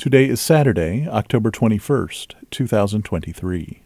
Today is Saturday, October 21st, 2023.